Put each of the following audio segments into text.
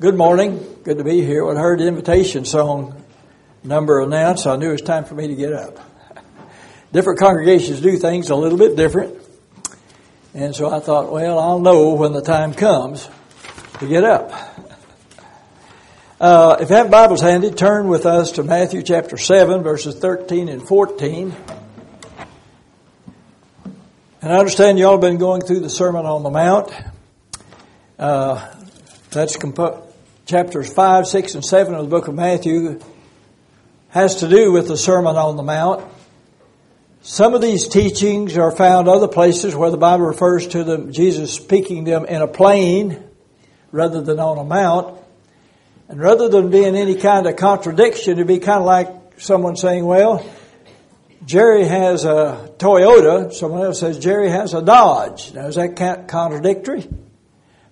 Good morning. Good to be here. When I heard the invitation song number announced, I knew it was time for me to get up. Different congregations do things a little bit different. And so I thought, well, I'll know when the time comes to get up. Uh, if you have Bibles handy, turn with us to Matthew chapter 7, verses 13 and 14. And I understand you all have been going through the Sermon on the Mount. Uh, that's comp- chapters 5, 6, and 7 of the book of Matthew has to do with the Sermon on the Mount. Some of these teachings are found other places where the Bible refers to them, Jesus speaking them in a plain rather than on a mount. And rather than being any kind of contradiction, it'd be kind of like someone saying, well, Jerry has a Toyota, someone else says Jerry has a Dodge. Now, is that contradictory?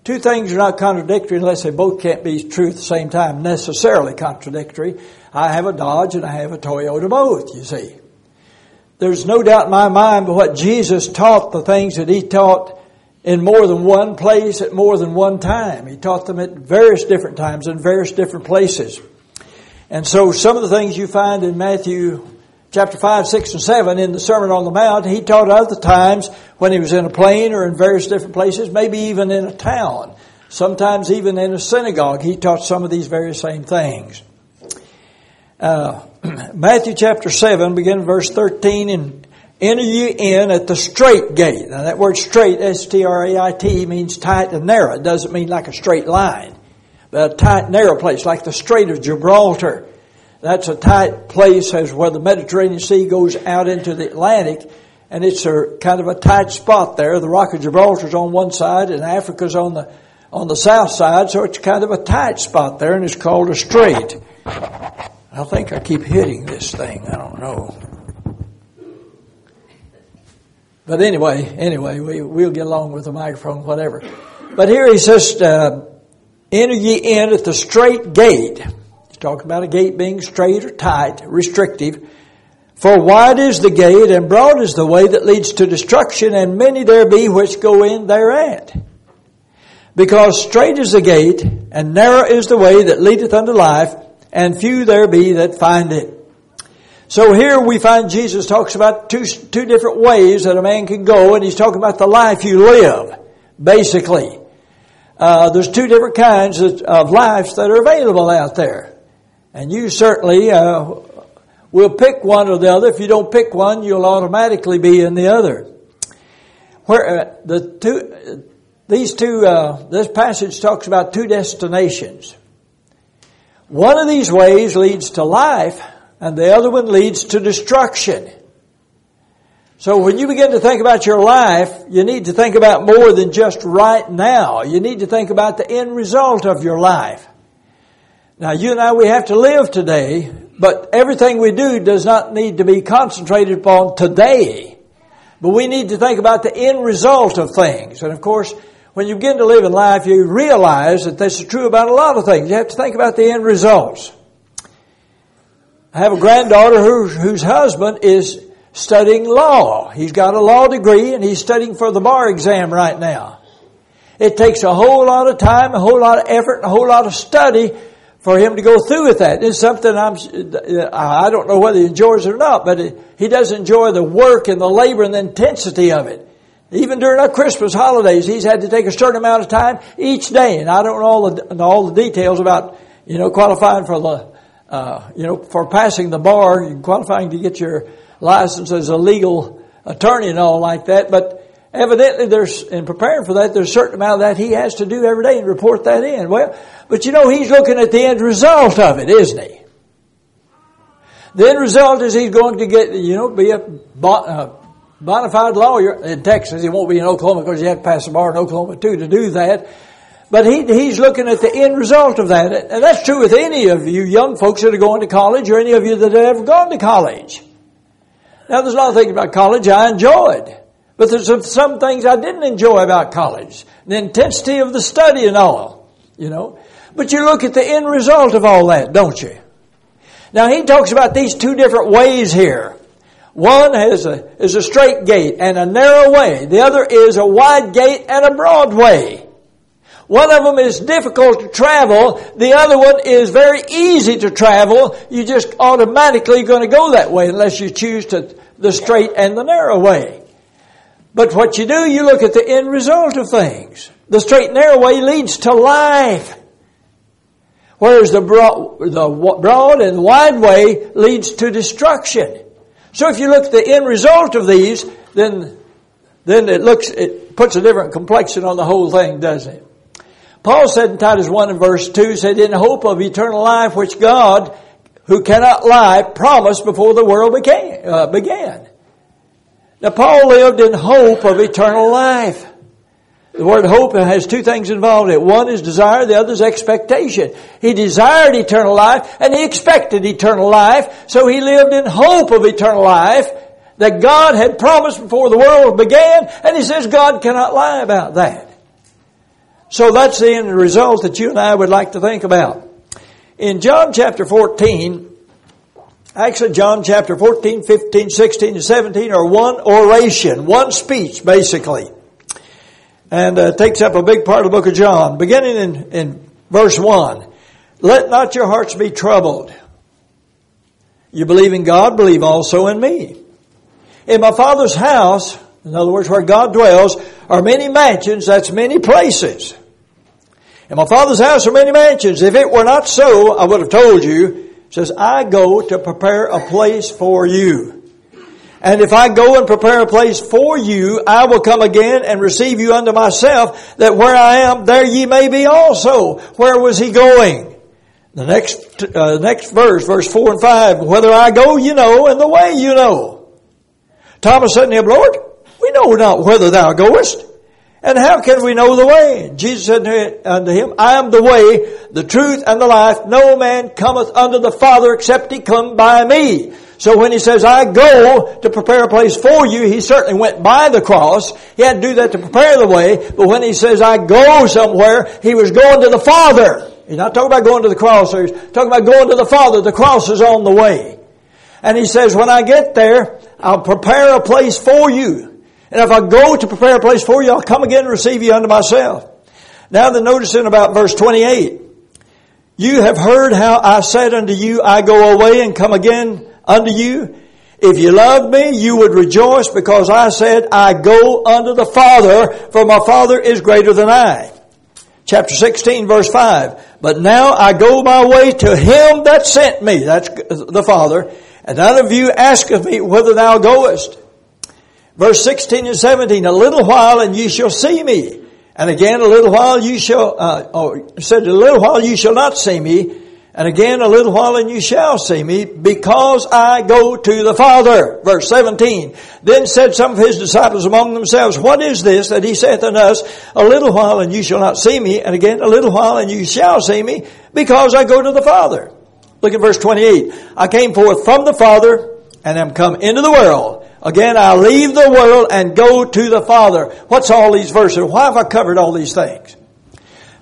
Two things are not contradictory unless they both can't be true at the same time, necessarily contradictory. I have a Dodge and I have a Toyota both, you see. There's no doubt in my mind but what Jesus taught the things that he taught in more than one place at more than one time. He taught them at various different times in various different places. And so some of the things you find in Matthew chapter 5, 6, and 7 in the Sermon on the Mount, he taught other times when he was in a plain or in various different places, maybe even in a town. Sometimes even in a synagogue, he taught some of these very same things. Uh, Matthew chapter 7, begin verse 13, and enter you in at the straight gate. Now that word straight, S-T-R-A-I-T, means tight and narrow. It doesn't mean like a straight line, but a tight, narrow place, like the Strait of Gibraltar. That's a tight place as where the Mediterranean Sea goes out into the Atlantic, and it's a kind of a tight spot there. The Rock of Gibraltar's on one side, and Africa's on the on the south side, so it's kind of a tight spot there, and it's called a strait. I think I keep hitting this thing. I don't know. But anyway, anyway, we, we'll get along with the microphone, whatever. But here he says, uh, enter ye in at the straight gate. Talk about a gate being straight or tight, restrictive. For wide is the gate and broad is the way that leads to destruction and many there be which go in thereat. Because straight is the gate and narrow is the way that leadeth unto life and few there be that find it. So here we find Jesus talks about two, two different ways that a man can go and he's talking about the life you live, basically. Uh, there's two different kinds of, of lives that are available out there. And you certainly uh, will pick one or the other. If you don't pick one, you'll automatically be in the other. Where uh, the two, these two, uh, this passage talks about two destinations. One of these ways leads to life, and the other one leads to destruction. So when you begin to think about your life, you need to think about more than just right now. You need to think about the end result of your life. Now you and I, we have to live today, but everything we do does not need to be concentrated upon today. But we need to think about the end result of things. And of course, when you begin to live in life, you realize that this is true about a lot of things. You have to think about the end results. I have a granddaughter whose, whose husband is studying law. He's got a law degree and he's studying for the bar exam right now. It takes a whole lot of time, a whole lot of effort, and a whole lot of study for him to go through with that. It's something I'm, I don't know whether he enjoys it or not, but he does enjoy the work and the labor and the intensity of it. Even during our Christmas holidays, he's had to take a certain amount of time each day, and I don't know all the, all the details about, you know, qualifying for the, uh, you know, for passing the bar, and qualifying to get your license as a legal attorney and all like that, but evidently there's, in preparing for that, there's a certain amount of that he has to do every day and report that in. Well, but you know, he's looking at the end result of it, isn't he? The end result is he's going to get, you know, be a bona fide lawyer in Texas. He won't be in Oklahoma because you have to pass the bar in Oklahoma too to do that. But he, he's looking at the end result of that. And that's true with any of you young folks that are going to college or any of you that have ever gone to college. Now there's a lot of things about college I enjoyed. But there's some things I didn't enjoy about college. The intensity of the study and all, you know. But you look at the end result of all that, don't you? Now he talks about these two different ways here. One a, is a straight gate and a narrow way. The other is a wide gate and a broad way. One of them is difficult to travel. The other one is very easy to travel. You're just automatically going to go that way unless you choose to the straight and the narrow way. But what you do, you look at the end result of things. The straight and narrow way leads to life. Whereas the broad, the broad and wide way leads to destruction. So if you look at the end result of these, then, then it looks, it puts a different complexion on the whole thing, doesn't it? Paul said in Titus 1 and verse 2, said, in hope of eternal life which God, who cannot lie, promised before the world began. Uh, began. Now Paul lived in hope of eternal life. The word hope has two things involved in it. One is desire, the other is expectation. He desired eternal life and he expected eternal life, so he lived in hope of eternal life that God had promised before the world began, and he says God cannot lie about that. So that's the end result that you and I would like to think about. In John chapter 14, actually John chapter 14, 15, 16, and 17 are one oration, one speech basically. And uh, takes up a big part of the book of John. Beginning in, in verse 1. Let not your hearts be troubled. You believe in God, believe also in me. In my Father's house, in other words, where God dwells, are many mansions, that's many places. In my Father's house are many mansions. If it were not so, I would have told you. Says, I go to prepare a place for you. And if I go and prepare a place for you, I will come again and receive you unto myself, that where I am, there ye may be also. Where was he going? The next, uh, next verse, verse 4 and 5, whether I go, you know, and the way you know. Thomas said to him, Lord, we know not whither thou goest. And how can we know the way? Jesus said unto him, I am the way, the truth, and the life. No man cometh unto the Father except he come by me. So when he says, I go to prepare a place for you, he certainly went by the cross. He had to do that to prepare the way. But when he says, I go somewhere, he was going to the Father. He's not talking about going to the cross. He's talking about going to the Father. The cross is on the way. And he says, when I get there, I'll prepare a place for you. And if I go to prepare a place for you, I'll come again and receive you unto myself. Now the notice in about verse 28. You have heard how I said unto you, I go away and come again unto you. If you loved me, you would rejoice because I said, I go unto the Father, for my Father is greater than I. Chapter 16 verse 5. But now I go my way to him that sent me. That's the Father. And none of you asketh me whither thou goest. Verse 16 and 17, a little while and ye shall see me. And again, a little while you shall, uh, oh, said, a little while you shall not see me. And again, a little while and you shall see me because I go to the Father. Verse 17. Then said some of his disciples among themselves, what is this that he saith unto us, a little while and you shall not see me, and again, a little while and you shall see me because I go to the Father. Look at verse 28. I came forth from the Father and am come into the world. Again, I leave the world and go to the Father. What's all these verses? Why have I covered all these things?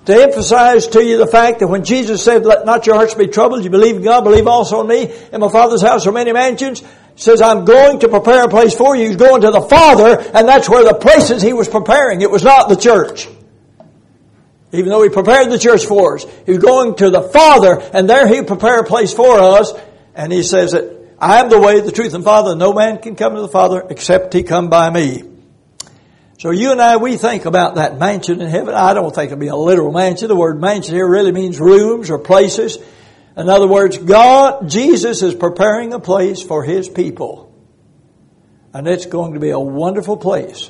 To emphasize to you the fact that when Jesus said, let not your hearts be troubled, you believe in God, believe also in me. In my Father's house are many mansions. He Says, I'm going to prepare a place for you. He's going to the Father, and that's where the places he was preparing. It was not the church. Even though he prepared the church for us. He was going to the Father, and there he prepared a place for us. And he says that I am the way, the truth, and the Father. No man can come to the Father except he come by me. So you and I, we think about that mansion in heaven. I don't think it'll be a literal mansion. The word mansion here really means rooms or places. In other words, God, Jesus is preparing a place for His people. And it's going to be a wonderful place.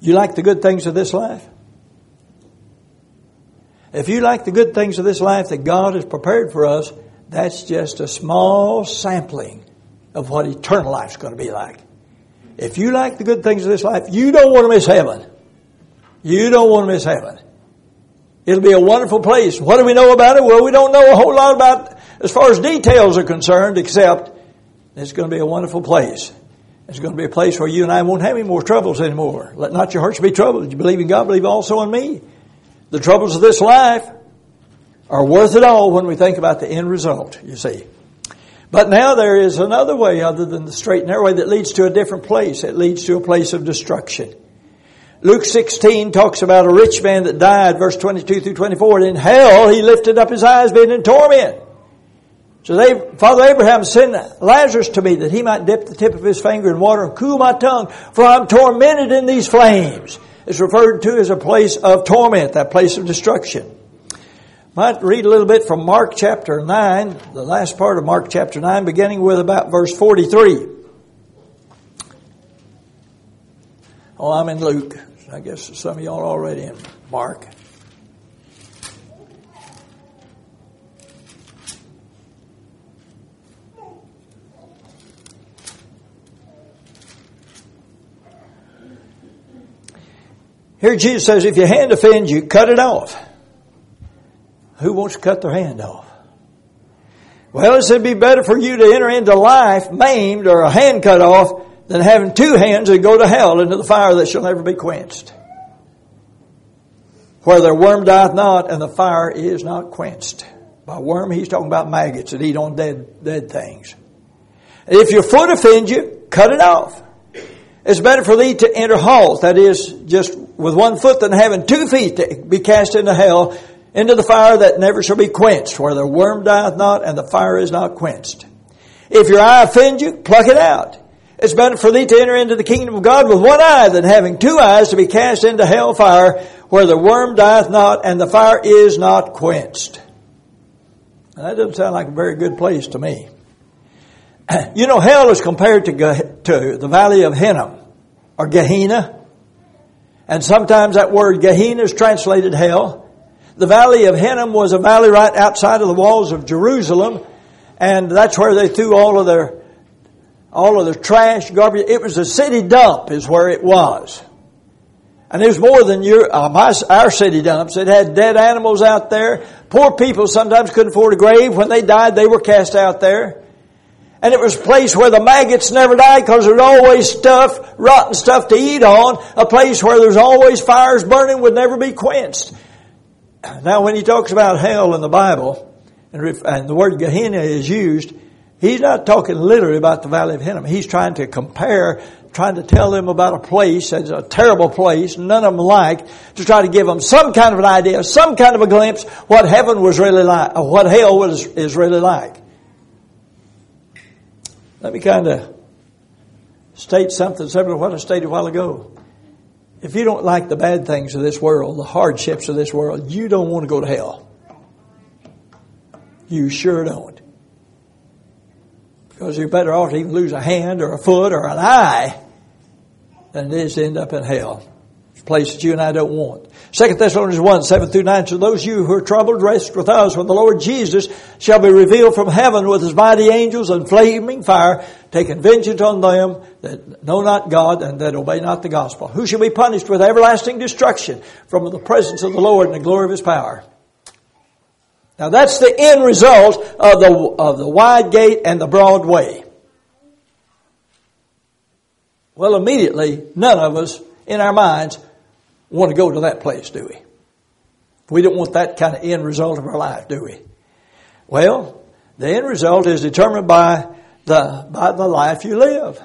You like the good things of this life? If you like the good things of this life that God has prepared for us, that's just a small sampling of what eternal life is going to be like. If you like the good things of this life, you don't want to miss heaven. You don't want to miss heaven. It'll be a wonderful place. What do we know about it? Well, we don't know a whole lot about as far as details are concerned, except it's going to be a wonderful place. It's going to be a place where you and I won't have any more troubles anymore. Let not your hearts be troubled. You believe in God, believe also in me. The troubles of this life are worth it all when we think about the end result, you see. But now there is another way other than the straight and narrow way that leads to a different place. It leads to a place of destruction. Luke 16 talks about a rich man that died, verse 22 through 24. And in hell, he lifted up his eyes, being in torment. So they, Father Abraham sent Lazarus to me that he might dip the tip of his finger in water and cool my tongue, for I'm tormented in these flames. It's referred to as a place of torment, that place of destruction. Might read a little bit from Mark chapter 9, the last part of Mark chapter 9, beginning with about verse 43. Oh, I'm in Luke. I guess some of y'all are already in Mark. Here Jesus says, if your hand offends you, cut it off. Who wants to cut their hand off? Well, it it'd be better for you to enter into life maimed or a hand cut off than having two hands and go to hell into the fire that shall never be quenched. Where their worm dieth not and the fire is not quenched. By worm, he's talking about maggots that eat on dead, dead things. If your foot offends you, cut it off. It's better for thee to enter halt, that is, just with one foot than having two feet to be cast into hell, into the fire that never shall be quenched, where the worm dieth not and the fire is not quenched. If your eye offend you, pluck it out. It's better for thee to enter into the kingdom of God with one eye than having two eyes to be cast into hell fire where the worm dieth not and the fire is not quenched. Now, that doesn't sound like a very good place to me. You know, hell is compared to, to the valley of Hinnom or Gehenna. And sometimes that word Gehenna is translated hell. The valley of Hinnom was a valley right outside of the walls of Jerusalem. And that's where they threw all of their all of the trash, garbage. It was a city dump is where it was. And it was more than your, uh, my, our city dumps. It had dead animals out there. Poor people sometimes couldn't afford a grave. When they died, they were cast out there. And it was a place where the maggots never died because there was always stuff, rotten stuff to eat on. A place where there's always fires burning would never be quenched. Now when he talks about hell in the Bible, and the word Gehenna is used, He's not talking literally about the Valley of Hinnom. He's trying to compare, trying to tell them about a place that's a terrible place, none of them like, to try to give them some kind of an idea, some kind of a glimpse what heaven was really like, or what hell was, is really like. Let me kind of state something similar to what I stated a while ago. If you don't like the bad things of this world, the hardships of this world, you don't want to go to hell. You sure don't. Because you're better off to even lose a hand or a foot or an eye than it is to end up in hell. It's a place that you and I don't want. Second Thessalonians 1, 7 through 9. So those you who are troubled, rest with us when the Lord Jesus shall be revealed from heaven with his mighty angels and flaming fire, taking vengeance on them that know not God and that obey not the gospel, who shall be punished with everlasting destruction from the presence of the Lord and the glory of his power. Now that's the end result of the, of the wide gate and the broad way. Well, immediately, none of us in our minds want to go to that place, do we? We don't want that kind of end result of our life, do we? Well, the end result is determined by the, by the life you live.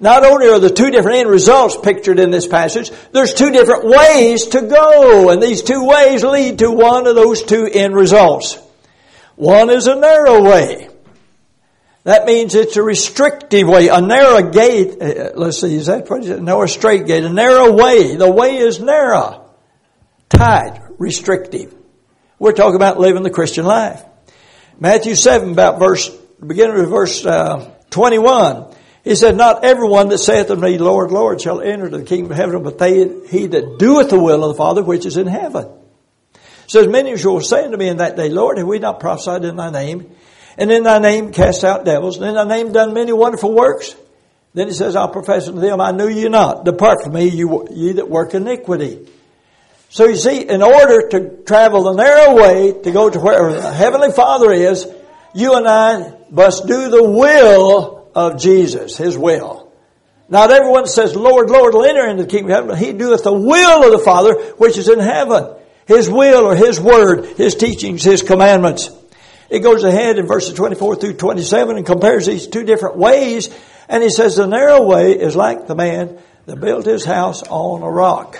Not only are the two different end results pictured in this passage, there's two different ways to go, and these two ways lead to one of those two end results. One is a narrow way. That means it's a restrictive way, a narrow gate. Uh, let's see, is that what it? No, a straight gate, a narrow way. The way is narrow, tight, restrictive. We're talking about living the Christian life. Matthew 7, about verse, beginning of verse uh, 21. He said, Not everyone that saith unto me, Lord, Lord, shall enter into the kingdom of heaven, but they, he that doeth the will of the Father which is in heaven. says, Many shall say unto me in that day, Lord, have we not prophesied in thy name? And in thy name cast out devils, and in thy name done many wonderful works? Then he says, I'll profess unto them, I knew you not. Depart from me, you, ye that work iniquity. So you see, in order to travel the narrow way to go to where the Heavenly Father is, you and I must do the will of Jesus, His will. Not everyone says, Lord, Lord, will enter into the kingdom of heaven, he doeth the will of the Father which is in heaven. His will or His word, His teachings, His commandments. It goes ahead in verses 24 through 27 and compares these two different ways. And he says the narrow way is like the man that built his house on a rock.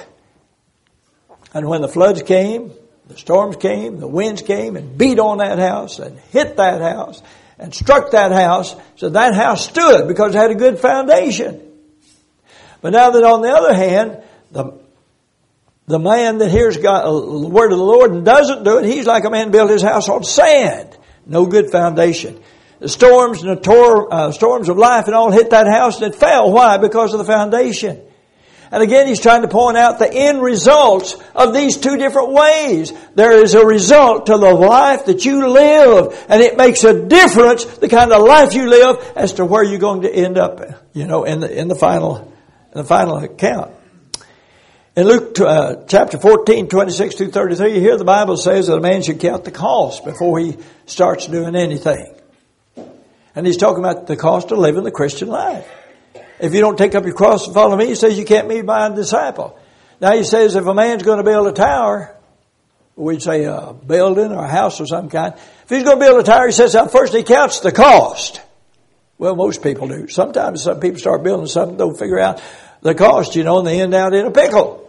And when the floods came, the storms came, the winds came and beat on that house and hit that house and struck that house, so that house stood because it had a good foundation. But now that on the other hand, the, the man that hears God, uh, the word of the Lord and doesn't do it, he's like a man built his house on sand. No good foundation. The storms and the tor- uh, storms of life and all hit that house and it fell. Why? Because of the foundation. And again, he's trying to point out the end results of these two different ways. There is a result to the life that you live, and it makes a difference the kind of life you live as to where you're going to end up, you know, in the, in the final, in the final account. In Luke uh, chapter 14, 26 through 33, here the Bible says that a man should count the cost before he starts doing anything. And he's talking about the cost of living the Christian life. If you don't take up your cross and follow me, he says you can't be my disciple. Now he says if a man's going to build a tower, we'd say a building or a house of some kind. If he's going to build a tower, he says now first he counts the cost. Well, most people do. Sometimes some people start building something, don't figure out the cost, you know, and they end out in a pickle.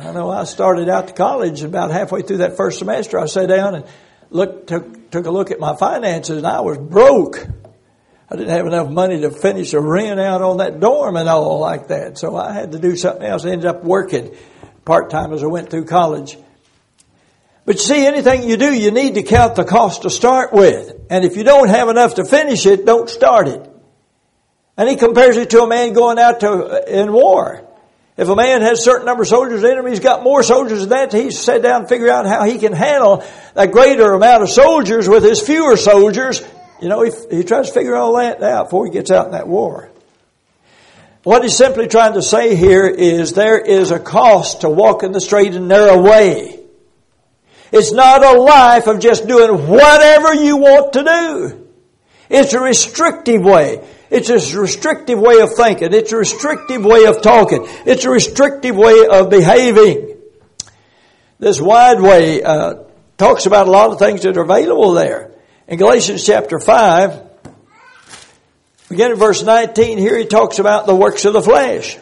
I know I started out to college and about halfway through that first semester. I sat down and looked, took, took a look at my finances and I was broke. I didn't have enough money to finish the rent out on that dorm and all like that. So I had to do something else. I ended up working part time as I went through college. But you see, anything you do, you need to count the cost to start with. And if you don't have enough to finish it, don't start it. And he compares it to a man going out to in war. If a man has a certain number of soldiers in him, he's got more soldiers than that. He's sat down and figure out how he can handle a greater amount of soldiers with his fewer soldiers you know, he, he tries to figure all that out before he gets out in that war. What he's simply trying to say here is there is a cost to walking the straight and narrow way. It's not a life of just doing whatever you want to do. It's a restrictive way. It's a restrictive way of thinking. It's a restrictive way of talking. It's a restrictive way of behaving. This wide way uh, talks about a lot of things that are available there. In Galatians chapter 5, again in verse 19, here he talks about the works of the flesh.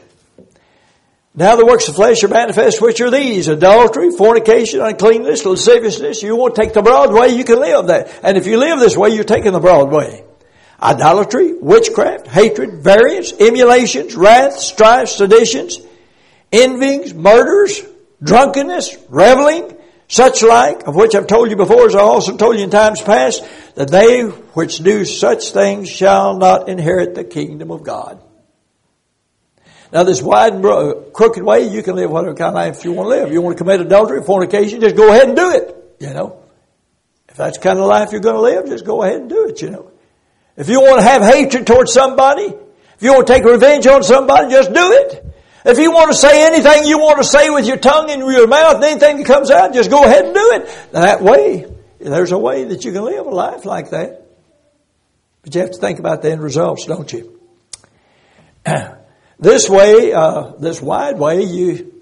Now the works of the flesh are manifest, which are these, adultery, fornication, uncleanness, lasciviousness. You won't take the broad way, you can live that. And if you live this way, you're taking the broad way. Idolatry, witchcraft, hatred, variance, emulations, wrath, strife, seditions, envyings, murders, drunkenness, reveling, such like, of which I've told you before, as I also told you in times past, that they which do such things shall not inherit the kingdom of God. Now this wide and broad, crooked way, you can live whatever kind of life you want to live. You want to commit adultery, fornication, just go ahead and do it, you know. If that's the kind of life you're going to live, just go ahead and do it, you know. If you want to have hatred towards somebody, if you want to take revenge on somebody, just do it. If you want to say anything you want to say with your tongue and your mouth and anything that comes out, just go ahead and do it. That way, there's a way that you can live a life like that. But you have to think about the end results, don't you? this way, uh, this wide way, you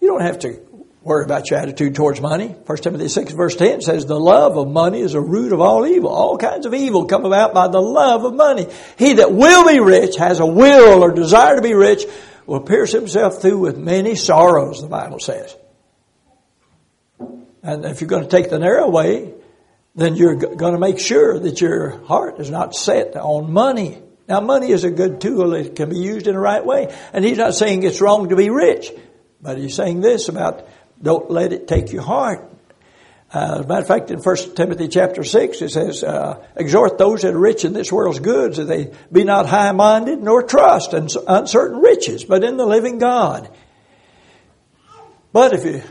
you don't have to worry about your attitude towards money. 1 Timothy 6 verse 10 says, the love of money is a root of all evil. All kinds of evil come about by the love of money. He that will be rich has a will or desire to be rich will pierce himself through with many sorrows, the Bible says. And if you're going to take the narrow way, then you're going to make sure that your heart is not set on money. Now, money is a good tool. It can be used in the right way. And he's not saying it's wrong to be rich, but he's saying this about don't let it take your heart. Uh, as a matter of fact, in 1 Timothy chapter 6, it says, uh, exhort those that are rich in this world's goods that they be not high-minded nor trust in uncertain riches, but in the living God. But if you,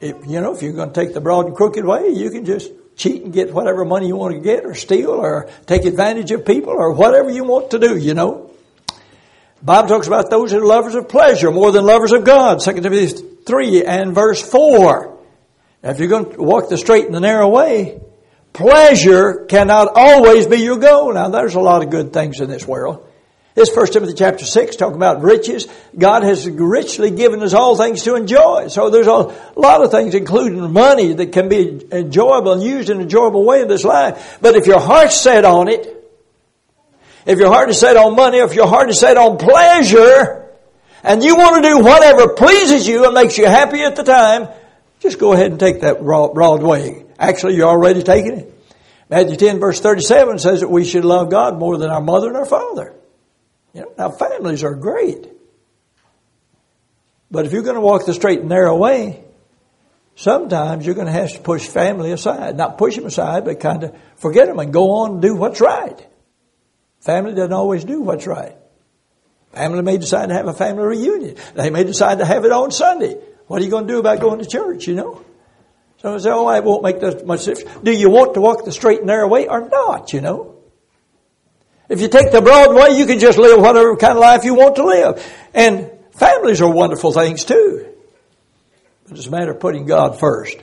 if, you know, if you're going to take the broad and crooked way, you can just cheat and get whatever money you want to get or steal or take advantage of people or whatever you want to do, you know. Bible talks about those who are lovers of pleasure more than lovers of God. 2 Timothy 3 and verse 4. Now, if you're going to walk the straight and the narrow way, pleasure cannot always be your goal. Now, there's a lot of good things in this world. This First Timothy chapter 6 talking about riches. God has richly given us all things to enjoy. So there's a lot of things, including money, that can be enjoyable and used in an enjoyable way in this life. But if your heart's set on it, if your heart is set on money, if your heart is set on pleasure, and you want to do whatever pleases you and makes you happy at the time, just go ahead and take that broad way. Actually, you're already taking it. Matthew 10 verse 37 says that we should love God more than our mother and our father. You know, now families are great. But if you're going to walk the straight and narrow way, sometimes you're going to have to push family aside. Not push them aside, but kind of forget them and go on and do what's right. Family doesn't always do what's right. Family may decide to have a family reunion. They may decide to have it on Sunday. What are you going to do about going to church, you know? So I say, oh, it won't make that much difference. Do you want to walk the straight and narrow way or not, you know? If you take the broad way, you can just live whatever kind of life you want to live. And families are wonderful things too. But it's a matter of putting God first.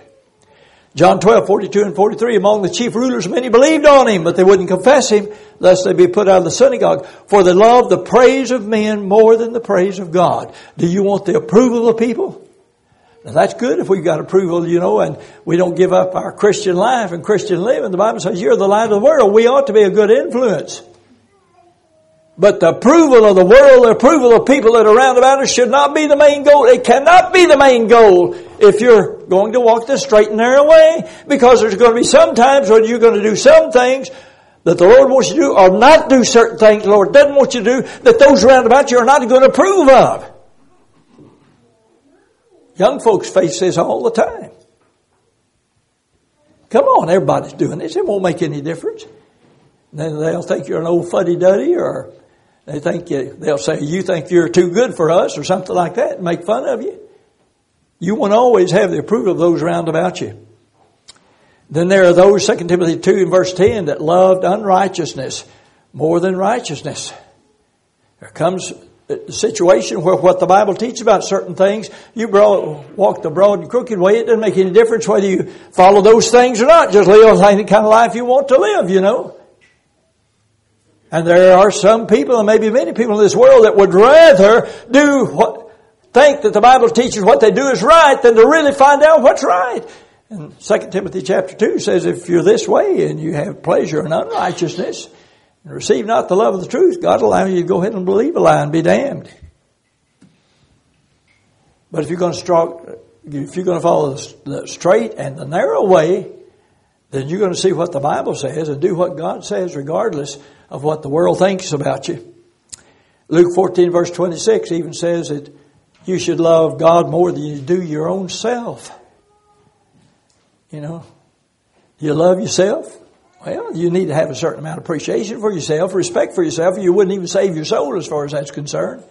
John 12, 42 and 43, among the chief rulers, many believed on him, but they wouldn't confess him, lest they be put out of the synagogue. For they love the praise of men more than the praise of God. Do you want the approval of people? Now that's good if we've got approval, you know, and we don't give up our Christian life and Christian living. The Bible says you're the light of the world. We ought to be a good influence. But the approval of the world, the approval of people that are around about us should not be the main goal. It cannot be the main goal if you're going to walk the straight and narrow way. Because there's going to be some times when you're going to do some things that the Lord wants you to do or not do certain things the Lord doesn't want you to do that those around about you are not going to approve of. Young folks face this all the time. Come on, everybody's doing this. It won't make any difference. Then they'll think you're an old fuddy duddy or they think you, they'll say you think you're too good for us or something like that and make fun of you. You won't always have the approval of those around about you. Then there are those, 2 Timothy 2 and verse 10, that loved unrighteousness more than righteousness. There comes a situation where what the Bible teaches about certain things, you walk the broad and crooked way, it doesn't make any difference whether you follow those things or not. Just live the kind of life you want to live, you know. And there are some people, and maybe many people in this world, that would rather do what, think that the Bible teaches what they do is right than to really find out what's right. And 2 Timothy chapter 2 says, if you're this way and you have pleasure in unrighteousness, and receive not the love of the truth, God will allow you to go ahead and believe a lie and be damned. But if you're going to if you're going to follow the straight and the narrow way, then you're going to see what the Bible says and do what God says regardless of what the world thinks about you. Luke 14 verse 26 even says that you should love God more than you do your own self. You know, you love yourself? Well, you need to have a certain amount of appreciation for yourself, respect for yourself, you wouldn't even save your soul as far as that's concerned.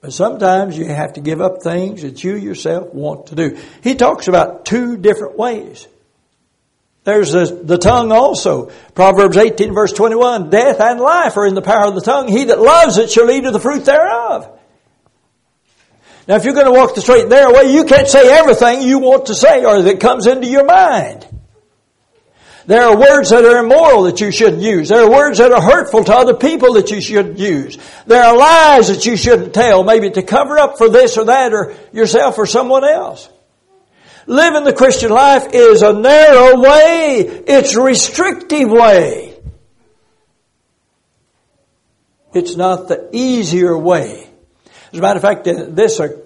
But sometimes you have to give up things that you yourself want to do. He talks about two different ways. There's the, the tongue also. Proverbs 18 verse 21, death and life are in the power of the tongue. He that loves it shall eat of the fruit thereof. Now if you're going to walk the straight and narrow way, you can't say everything you want to say or that comes into your mind. There are words that are immoral that you shouldn't use. There are words that are hurtful to other people that you shouldn't use. There are lies that you shouldn't tell, maybe to cover up for this or that or yourself or someone else. Living the Christian life is a narrow way. It's a restrictive way. It's not the easier way. As a matter of fact, this, uh,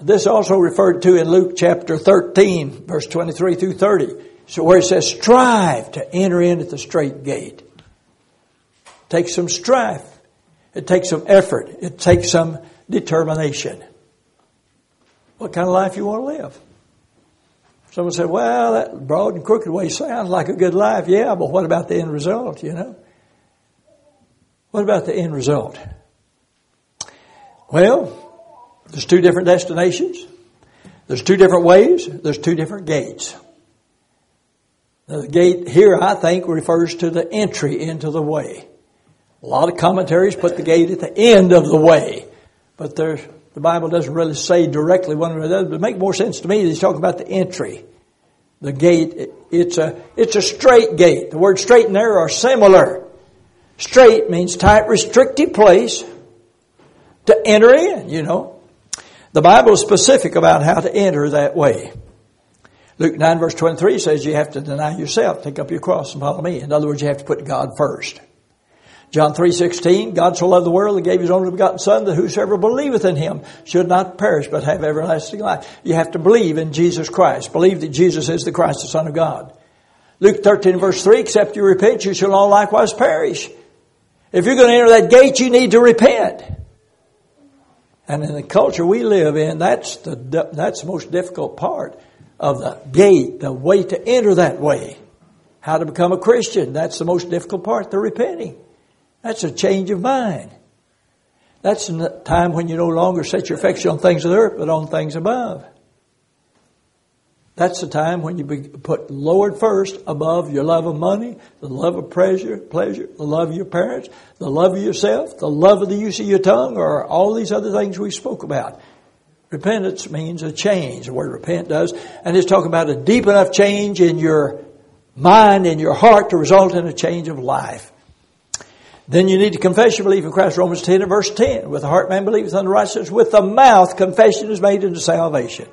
this also referred to in Luke chapter 13, verse 23 through 30. So where it says strive to enter in at the straight gate. It takes some strife. It takes some effort. It takes some determination. What kind of life you want to live? Someone said, well, that broad and crooked way sounds like a good life. Yeah, but what about the end result, you know? What about the end result? Well, there's two different destinations. There's two different ways. There's two different gates. The gate here, I think, refers to the entry into the way. A lot of commentaries put the gate at the end of the way, but the Bible doesn't really say directly one or the other. But it makes more sense to me that he's talking about the entry. The gate, it's a, it's a straight gate. The word straight and narrow are similar. Straight means tight, restricted place to enter in, you know. The Bible is specific about how to enter that way. Luke 9 verse 23 says you have to deny yourself, take up your cross and follow me. In other words, you have to put God first. John 3.16, God so loved the world that gave his only begotten Son that whosoever believeth in him should not perish but have everlasting life. You have to believe in Jesus Christ. Believe that Jesus is the Christ, the Son of God. Luke 13 verse 3, except you repent, you shall all likewise perish. If you're going to enter that gate, you need to repent. And in the culture we live in, that's the, that's the most difficult part of the gate, the way to enter that way. How to become a Christian. That's the most difficult part, the repenting. That's a change of mind. That's the time when you no longer set your affection on things of earth, but on things above. That's the time when you put Lord first above your love of money, the love of pleasure, pleasure, the love of your parents, the love of yourself, the love of the use of your tongue, or all these other things we spoke about. Repentance means a change. The word repent does. And it's talking about a deep enough change in your mind, in your heart to result in a change of life. Then you need to confess your belief in Christ. Romans 10 and verse 10. With the heart man believeth unto righteousness. With the mouth confession is made unto salvation.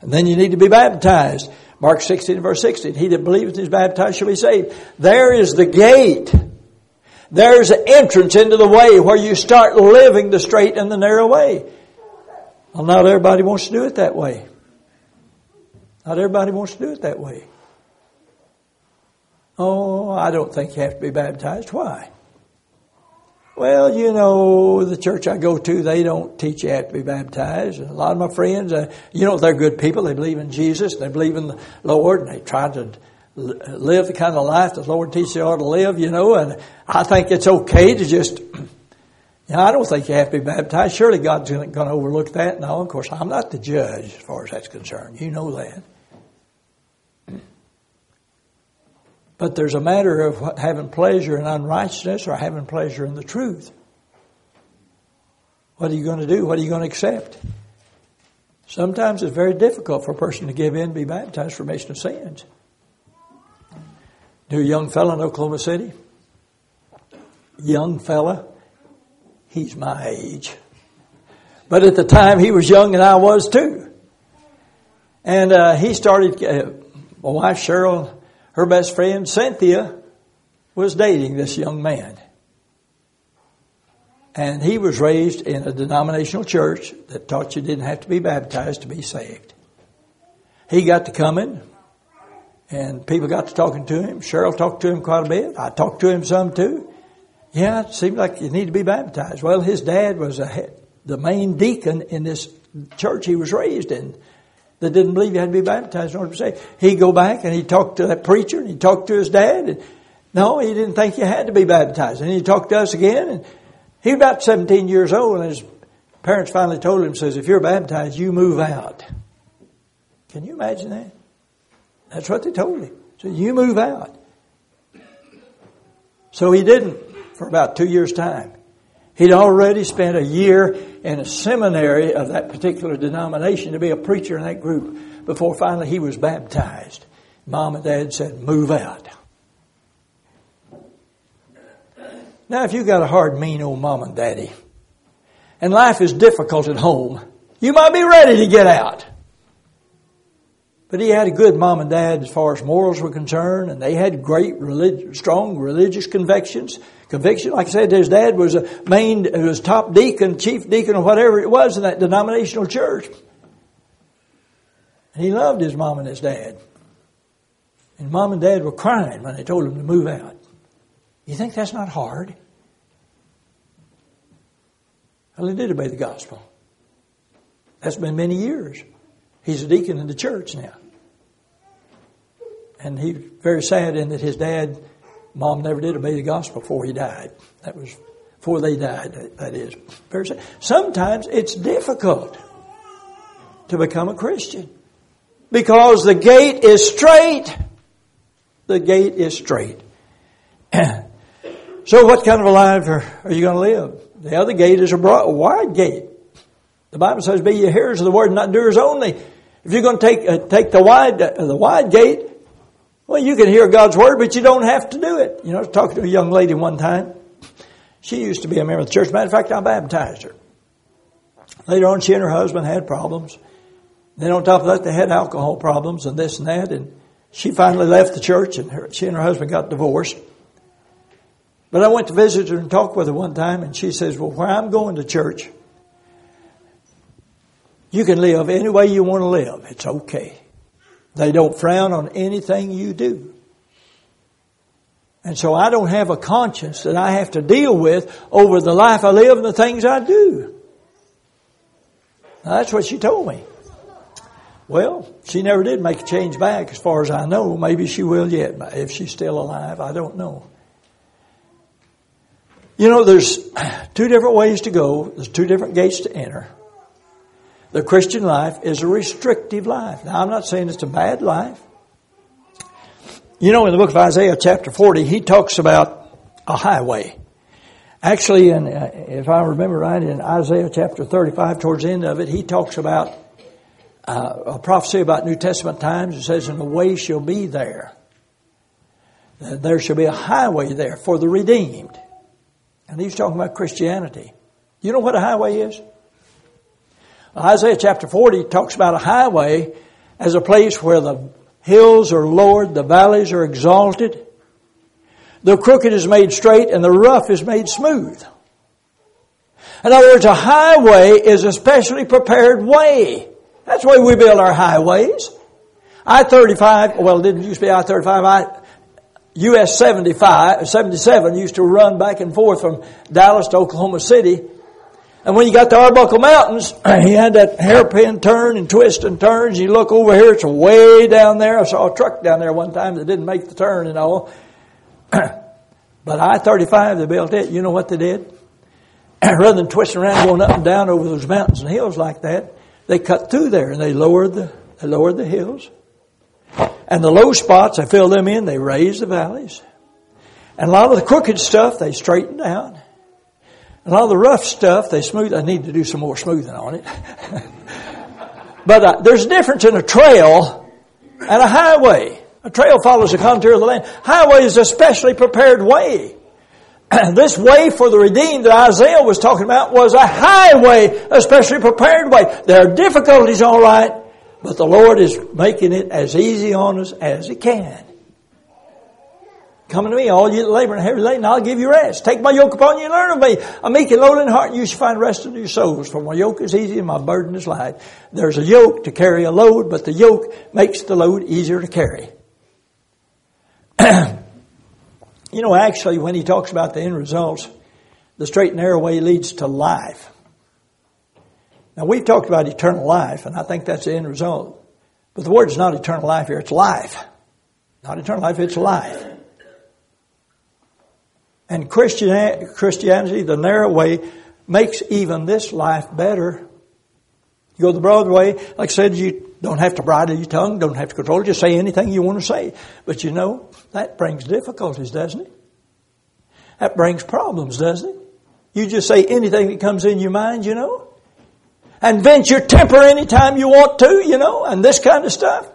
And then you need to be baptized. Mark 16 verse 16. He that believeth and is baptized shall be saved. There is the gate. There's an entrance into the way where you start living the straight and the narrow way. Well, not everybody wants to do it that way. Not everybody wants to do it that way. Oh, I don't think you have to be baptized. Why? Well, you know, the church I go to, they don't teach you have to be baptized. And a lot of my friends, uh, you know, they're good people. They believe in Jesus. They believe in the Lord and they try to live the kind of life the Lord teaches you ought to live, you know, and I think it's okay to just, you know, I don't think you have to be baptized. Surely God's going to overlook that. No, of course, I'm not the judge as far as that's concerned. You know that. But there's a matter of having pleasure in unrighteousness or having pleasure in the truth. What are you going to do? What are you going to accept? Sometimes it's very difficult for a person to give in, be baptized for remission of sins. Knew a young fellow in Oklahoma City. Young fella. He's my age. But at the time he was young and I was too. And uh, he started, uh, my wife Cheryl her best friend Cynthia was dating this young man. And he was raised in a denominational church that taught you didn't have to be baptized to be saved. He got to coming and people got to talking to him. Cheryl talked to him quite a bit. I talked to him some too. Yeah, it seemed like you need to be baptized. Well, his dad was a, the main deacon in this church he was raised in that didn't believe you had to be baptized in order to be saved. He'd go back and he'd talk to that preacher and he'd talk to his dad and no, he didn't think you had to be baptized. And he talked to us again and he was about 17 years old and his parents finally told him, says, if you're baptized, you move out. Can you imagine that? That's what they told him. So you move out. So he didn't for about two years' time. He'd already spent a year in a seminary of that particular denomination to be a preacher in that group before finally he was baptized. Mom and dad said, move out. Now, if you've got a hard, mean old mom and daddy, and life is difficult at home, you might be ready to get out. But he had a good mom and dad as far as morals were concerned, and they had great relig- strong religious convictions. Conviction, like I said, his dad was a main, was top deacon, chief deacon, or whatever it was in that denominational church. And he loved his mom and his dad. And mom and dad were crying when they told him to move out. You think that's not hard? Well, he did obey the gospel. That's been many years. He's a deacon in the church now. And he's very sad in that his dad, mom never did obey the gospel before he died. That was before they died, that, is. Very sad. Sometimes it's difficult to become a Christian because the gate is straight. The gate is straight. so what kind of a life are, are you going to live? The other gate is a broad, a wide gate. The Bible says, "Be ye hearers of the word, not doers only." If you're going to take uh, take the wide uh, the wide gate, well, you can hear God's word, but you don't have to do it. You know, I was talking to a young lady one time. She used to be a member of the church. Matter of fact, I baptized her. Later on, she and her husband had problems. Then on top of that, they had alcohol problems and this and that. And she finally left the church, and her, she and her husband got divorced. But I went to visit her and talk with her one time, and she says, Well, where I'm going to church, you can live any way you want to live. It's okay. They don't frown on anything you do. And so I don't have a conscience that I have to deal with over the life I live and the things I do. Now, that's what she told me. Well, she never did make a change back as far as I know. Maybe she will yet, if she's still alive. I don't know. You know, there's two different ways to go. There's two different gates to enter. The Christian life is a restrictive life. Now, I'm not saying it's a bad life. You know, in the book of Isaiah chapter 40, he talks about a highway. Actually, in, uh, if I remember right, in Isaiah chapter 35, towards the end of it, he talks about uh, a prophecy about New Testament times. It says, and the way shall be there. Uh, there shall be a highway there for the redeemed. And he's talking about Christianity. You know what a highway is? Isaiah chapter 40 talks about a highway as a place where the hills are lowered, the valleys are exalted, the crooked is made straight, and the rough is made smooth. In other words, a highway is a specially prepared way. That's way we build our highways. I-35, well, it didn't used to be I-35, I, US 75, 77 used to run back and forth from Dallas to Oklahoma City and when you got to Arbuckle Mountains, he had that hairpin turn and twist and turns. You look over here, it's way down there. I saw a truck down there one time that didn't make the turn and all. but I-35, they built it. You know what they did? Rather than twisting around going up and down over those mountains and hills like that, they cut through there and they lowered the, they lowered the hills. And the low spots, they filled them in, they raised the valleys. And a lot of the crooked stuff, they straightened out. And all the rough stuff, they smooth. I need to do some more smoothing on it. but uh, there's a difference in a trail and a highway. A trail follows the contour of the land. Highway is a specially prepared way. And this way for the redeemed that Isaiah was talking about was a highway, a specially prepared way. There are difficulties, all right, but the Lord is making it as easy on us as He can. Come to me, all you labor and heavy laden, I'll give you rest. Take my yoke upon you and learn of me. I'm meek and lowly in heart, and you shall find rest in your souls. For my yoke is easy and my burden is light. There's a yoke to carry a load, but the yoke makes the load easier to carry. you know, actually, when he talks about the end results, the straight and narrow way leads to life. Now, we've talked about eternal life, and I think that's the end result. But the word is not eternal life here, it's life. Not eternal life, it's life. And Christianity, the narrow way, makes even this life better. You go the broad way, like I said, you don't have to bridle your tongue, don't have to control it, just say anything you want to say. But you know, that brings difficulties, doesn't it? That brings problems, doesn't it? You just say anything that comes in your mind, you know? And vent your temper anytime you want to, you know, and this kind of stuff.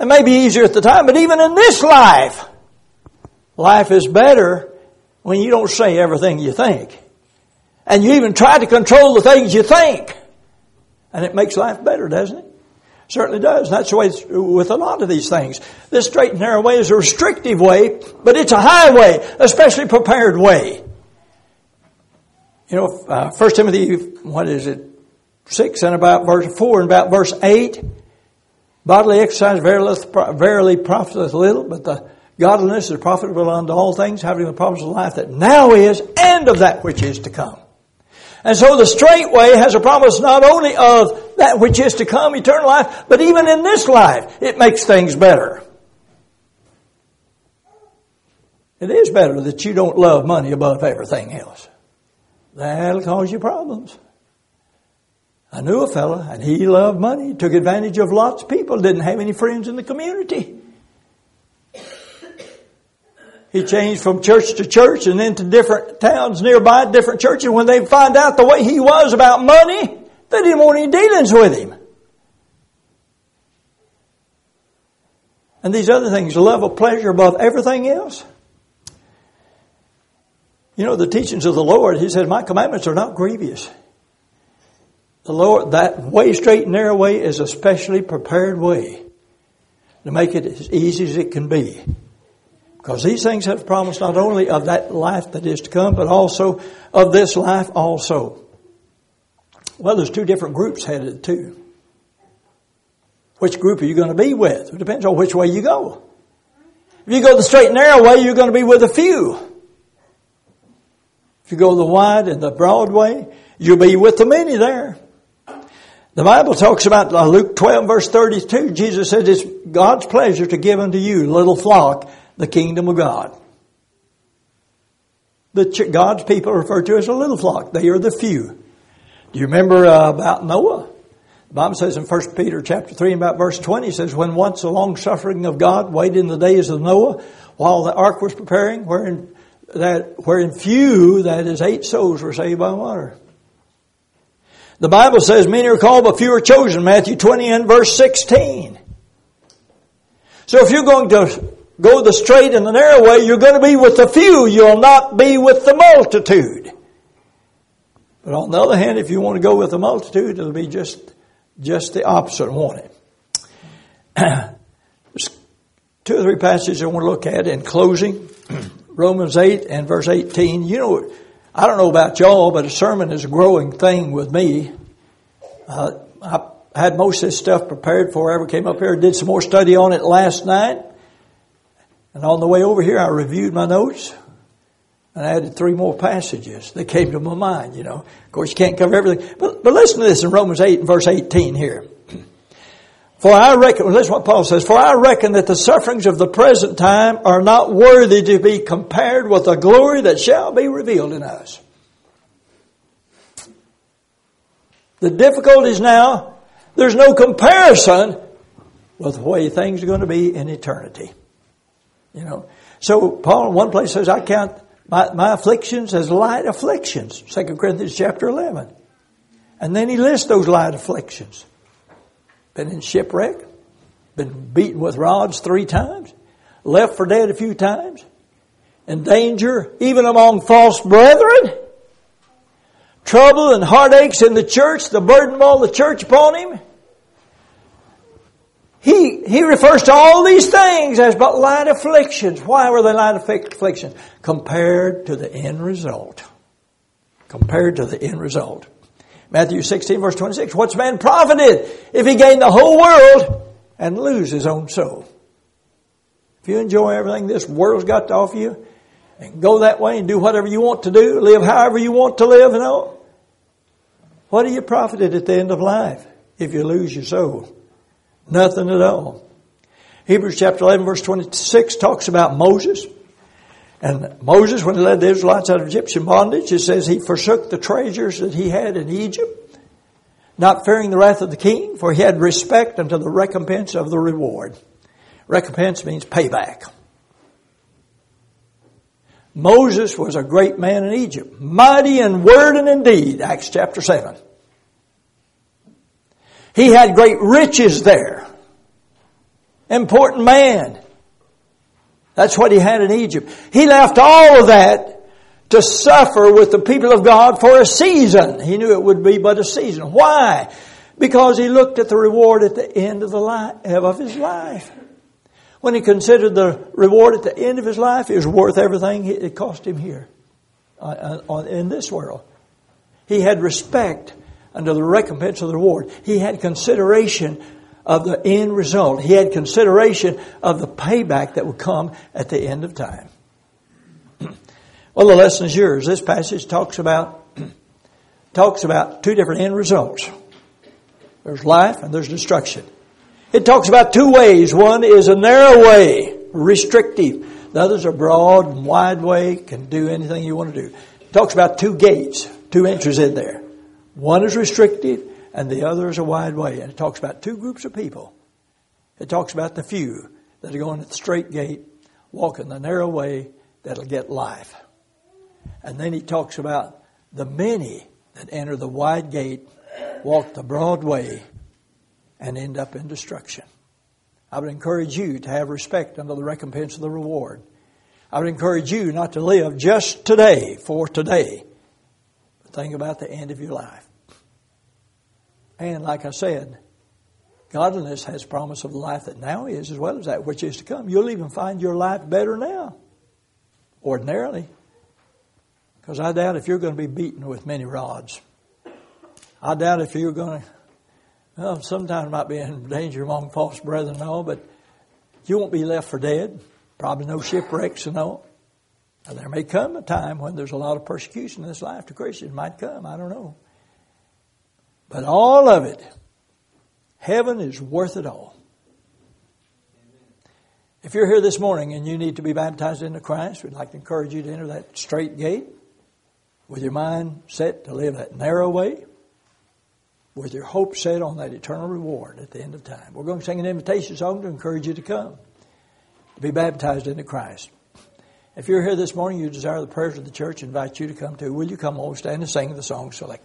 It may be easier at the time, but even in this life, life is better when you don't say everything you think. And you even try to control the things you think. And it makes life better, doesn't it? Certainly does. That's the way with a lot of these things. This straight and narrow way is a restrictive way, but it's a highway, a specially prepared way. You know, uh, 1 Timothy, what is it, 6 and about verse 4 and about verse 8, bodily exercise verily, verily profiteth little, but the Godliness is profitable unto all things, having the promise of life that now is and of that which is to come. And so the straight way has a promise not only of that which is to come, eternal life, but even in this life, it makes things better. It is better that you don't love money above everything else. That'll cause you problems. I knew a fella and he loved money, took advantage of lots of people, didn't have any friends in the community. He changed from church to church and then to different towns nearby, different churches. When they find out the way he was about money, they didn't want any dealings with him. And these other things, love of pleasure above everything else. You know, the teachings of the Lord, He said, My commandments are not grievous. The Lord, that way straight and narrow way is a specially prepared way to make it as easy as it can be Because these things have promise not only of that life that is to come, but also of this life also. Well, there's two different groups headed too. Which group are you going to be with? It depends on which way you go. If you go the straight and narrow way, you're going to be with a few. If you go the wide and the broad way, you'll be with the many there. The Bible talks about uh, Luke 12 verse 32. Jesus said it's God's pleasure to give unto you, little flock, the kingdom of God. The God's people are referred to as a little flock. They are the few. Do you remember uh, about Noah? The Bible says in 1 Peter chapter 3 and about verse 20 says, When once the long suffering of God waited in the days of Noah, while the ark was preparing, wherein that wherein few, that is eight souls, were saved by water. The Bible says many are called, but few are chosen. Matthew 20 and verse 16. So if you're going to go the straight and the narrow way, you're going to be with the few. You'll not be with the multitude. But on the other hand, if you want to go with the multitude, it'll be just, just the opposite, won't it? There's two or three passages I want to look at in closing. Romans 8 and verse 18. You know, I don't know about y'all, but a sermon is a growing thing with me. Uh, I had most of this stuff prepared before I ever came up here. Did some more study on it last night. And on the way over here, I reviewed my notes and I added three more passages that came to my mind, you know. Of course, you can't cover everything. But, but listen to this in Romans 8 and verse 18 here. For I reckon, listen what Paul says, for I reckon that the sufferings of the present time are not worthy to be compared with the glory that shall be revealed in us. The difficulties now, there's no comparison with the way things are going to be in eternity. You know. So Paul in one place says, I count my, my afflictions as light afflictions. 2 Corinthians chapter 11. And then he lists those light afflictions. Been in shipwreck. Been beaten with rods three times. Left for dead a few times. In danger even among false brethren. Trouble and heartaches in the church. The burden of all the church upon him. He, he refers to all these things as but light afflictions. Why were they light afflictions? Compared to the end result. Compared to the end result. Matthew 16 verse 26. What's man profited if he gain the whole world and lose his own soul? If you enjoy everything this world's got to offer you and go that way and do whatever you want to do, live however you want to live and all, what are you profited at the end of life if you lose your soul? Nothing at all. Hebrews chapter 11 verse 26 talks about Moses. And Moses, when he led the Israelites out of Egyptian bondage, it says he forsook the treasures that he had in Egypt, not fearing the wrath of the king, for he had respect unto the recompense of the reward. Recompense means payback. Moses was a great man in Egypt, mighty in word and in deed, Acts chapter 7. He had great riches there. Important man. That's what he had in Egypt. He left all of that to suffer with the people of God for a season. He knew it would be but a season. Why? Because he looked at the reward at the end of the life, of his life. When he considered the reward at the end of his life, it was worth everything it cost him here uh, uh, in this world. He had respect under the recompense of the reward. He had consideration of the end result. He had consideration of the payback that would come at the end of time. well, the lesson is yours. This passage talks about talks about two different end results. There's life and there's destruction. It talks about two ways. One is a narrow way, restrictive. The others are broad and wide way, can do anything you want to do. It talks about two gates, two entries in there. One is restrictive and the other is a wide way. And it talks about two groups of people. It talks about the few that are going at the straight gate, walking the narrow way that'll get life. And then he talks about the many that enter the wide gate, walk the broad way, and end up in destruction. I would encourage you to have respect under the recompense of the reward. I would encourage you not to live just today for today, think about the end of your life. And like I said, Godliness has promise of life that now is as well as that which is to come. You'll even find your life better now, ordinarily. Because I doubt if you're going to be beaten with many rods. I doubt if you're going to, well, sometimes might be in danger among false brethren and all, but you won't be left for dead. Probably no shipwrecks and all. Now, there may come a time when there's a lot of persecution in this life to Christians. Might come, I don't know. But all of it, heaven is worth it all. If you're here this morning and you need to be baptized into Christ, we'd like to encourage you to enter that straight gate with your mind set to live that narrow way, with your hope set on that eternal reward at the end of time. We're going to sing an invitation song to encourage you to come, to be baptized into Christ. If you're here this morning, you desire the prayers of the church, invite you to come too. Will you come all stand and sing the song select?